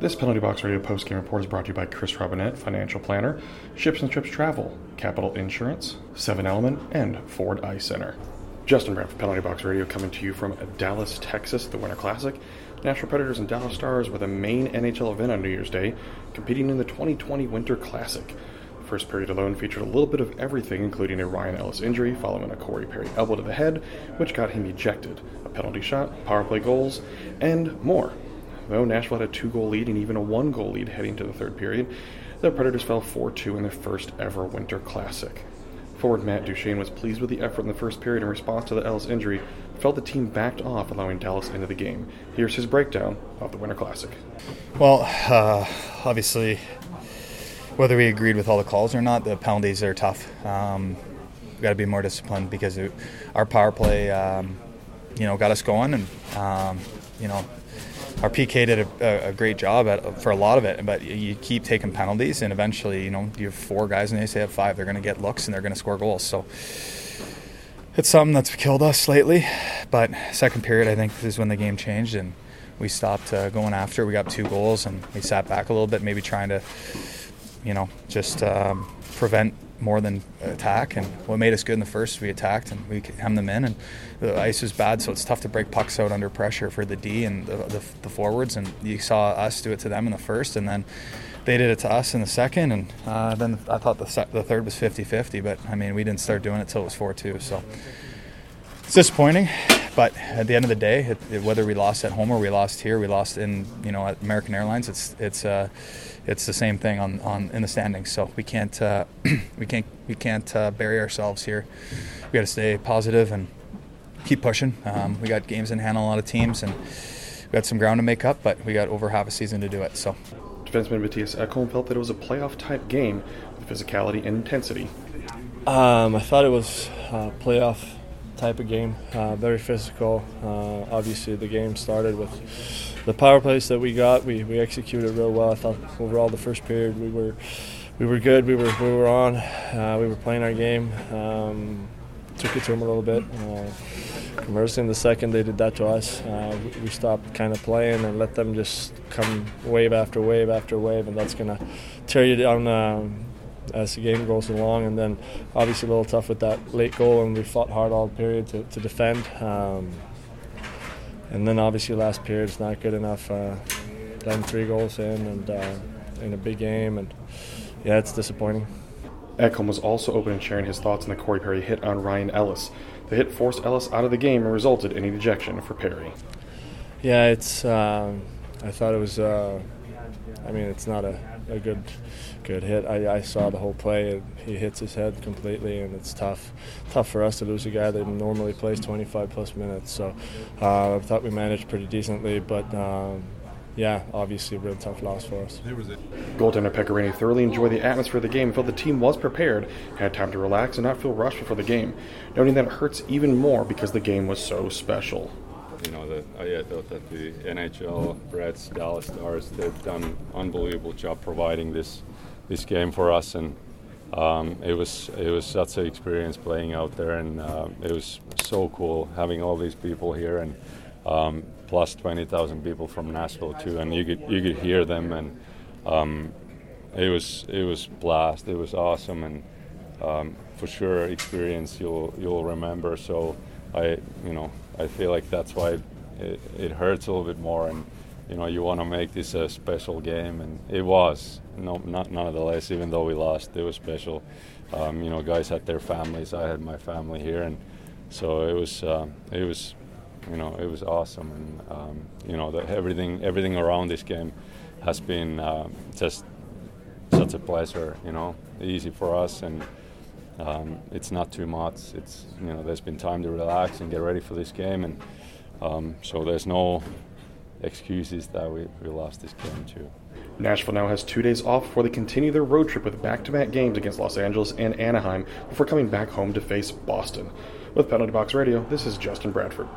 This Penalty Box Radio postgame report is brought to you by Chris Robinette, financial planner, Ships and Trips Travel, Capital Insurance, Seven Element, and Ford Ice Center. Justin Brown for Penalty Box Radio coming to you from Dallas, Texas, the Winter Classic. Nashville Predators and Dallas Stars with a main NHL event on New Year's Day, competing in the 2020 Winter Classic. The first period alone featured a little bit of everything, including a Ryan Ellis injury following a Corey Perry elbow to the head, which got him ejected, a penalty shot, power play goals, and more. Though Nashville had a two goal lead and even a one goal lead heading to the third period, the Predators fell 4 2 in their first ever Winter Classic. Forward Matt Duchene was pleased with the effort in the first period in response to the Ellis injury, felt the team backed off, allowing Dallas into the game. Here's his breakdown of the Winter Classic. Well, uh, obviously, whether we agreed with all the calls or not, the penalties are tough. Um, we got to be more disciplined because it, our power play, um, you know, got us going, and um, you know, our PK did a, a, great job at, for a lot of it, but you keep taking penalties, and eventually, you know, you have four guys and they say have five. They're going to get looks and they're going to score goals. So it's something that's killed us lately. But second period, I think is when the game changed and we stopped uh, going after. We got two goals and we sat back a little bit, maybe trying to, you know, just um, prevent more than attack. And what made us good in the first, we attacked and we hemmed them in. And the ice was bad, so it's tough to break pucks out under pressure for the D and the, the, the forwards. And you saw us do it to them in the first, and then they did it to us in the second. And uh, then I thought the, the third was 50 50, but I mean, we didn't start doing it till it was 4 2. So it's disappointing. But at the end of the day, it, it, whether we lost at home or we lost here, we lost in you know at American Airlines. It's it's uh, it's the same thing on, on in the standings. So we can't uh, we can't we can't uh, bury ourselves here. We got to stay positive and keep pushing. Um, we got games in hand on a lot of teams, and we got some ground to make up. But we got over half a season to do it. So. Defenseman Mattias Ekholm felt that it was a playoff type game with physicality and intensity. Um, I thought it was a playoff type of game. Uh, very physical. Uh, obviously, the game started with the power plays that we got. We, we executed real well. I thought overall the first period we were we were good. We were we were on. Uh, we were playing our game. Um, took it to them a little bit. Uh, conversely, in the second, they did that to us. Uh, we stopped kind of playing and let them just come wave after wave after wave, and that's to tear you down um, as the game goes along. And then obviously a little tough with that late goal, and we fought hard all period to, to defend. Um, and then obviously last period is not good enough. Uh, then three goals in and uh, in a big game, and yeah, it's disappointing. Ekholm was also open and sharing his thoughts on the Corey Perry hit on Ryan Ellis. The hit forced Ellis out of the game and resulted in an ejection for Perry. Yeah, it's. Um, I thought it was. Uh, I mean, it's not a, a good good hit. I, I saw the whole play. and he hits his head completely, and it's tough. Tough for us to lose a guy that normally plays 25 plus minutes. So uh, I thought we managed pretty decently, but. Um, yeah, obviously a real tough loss for us. Goaltender Pekka Rinne thoroughly enjoyed the atmosphere of the game and felt the team was prepared, had time to relax and not feel rushed before the game, noting that it hurts even more because the game was so special you know, that I thought that the NHL, Reds, Dallas Stars, they've done an unbelievable job providing this this game for us, and um, it was it was such an experience playing out there, and uh, it was so cool having all these people here, and um, plus 20,000 people from Nashville too, and you could you could hear them, and um, it was it was blast, it was awesome, and um, for sure experience you'll you'll remember. So I you know I feel like that's why it, it hurts a little bit more, and you know you want to make this a special game, and it was. No, not nonetheless. Even though we lost, it was special. Um, you know, guys had their families. I had my family here, and so it was. Uh, it was, you know, it was awesome, and um, you know, the, everything everything around this game has been uh, just such a pleasure. You know, easy for us and um, it's not too much. It's you know there's been time to relax and get ready for this game, and um, so there's no excuses that we, we lost this game too. Nashville now has two days off before they continue their road trip with back-to-back games against Los Angeles and Anaheim before coming back home to face Boston. With Penalty Box Radio, this is Justin Bradford.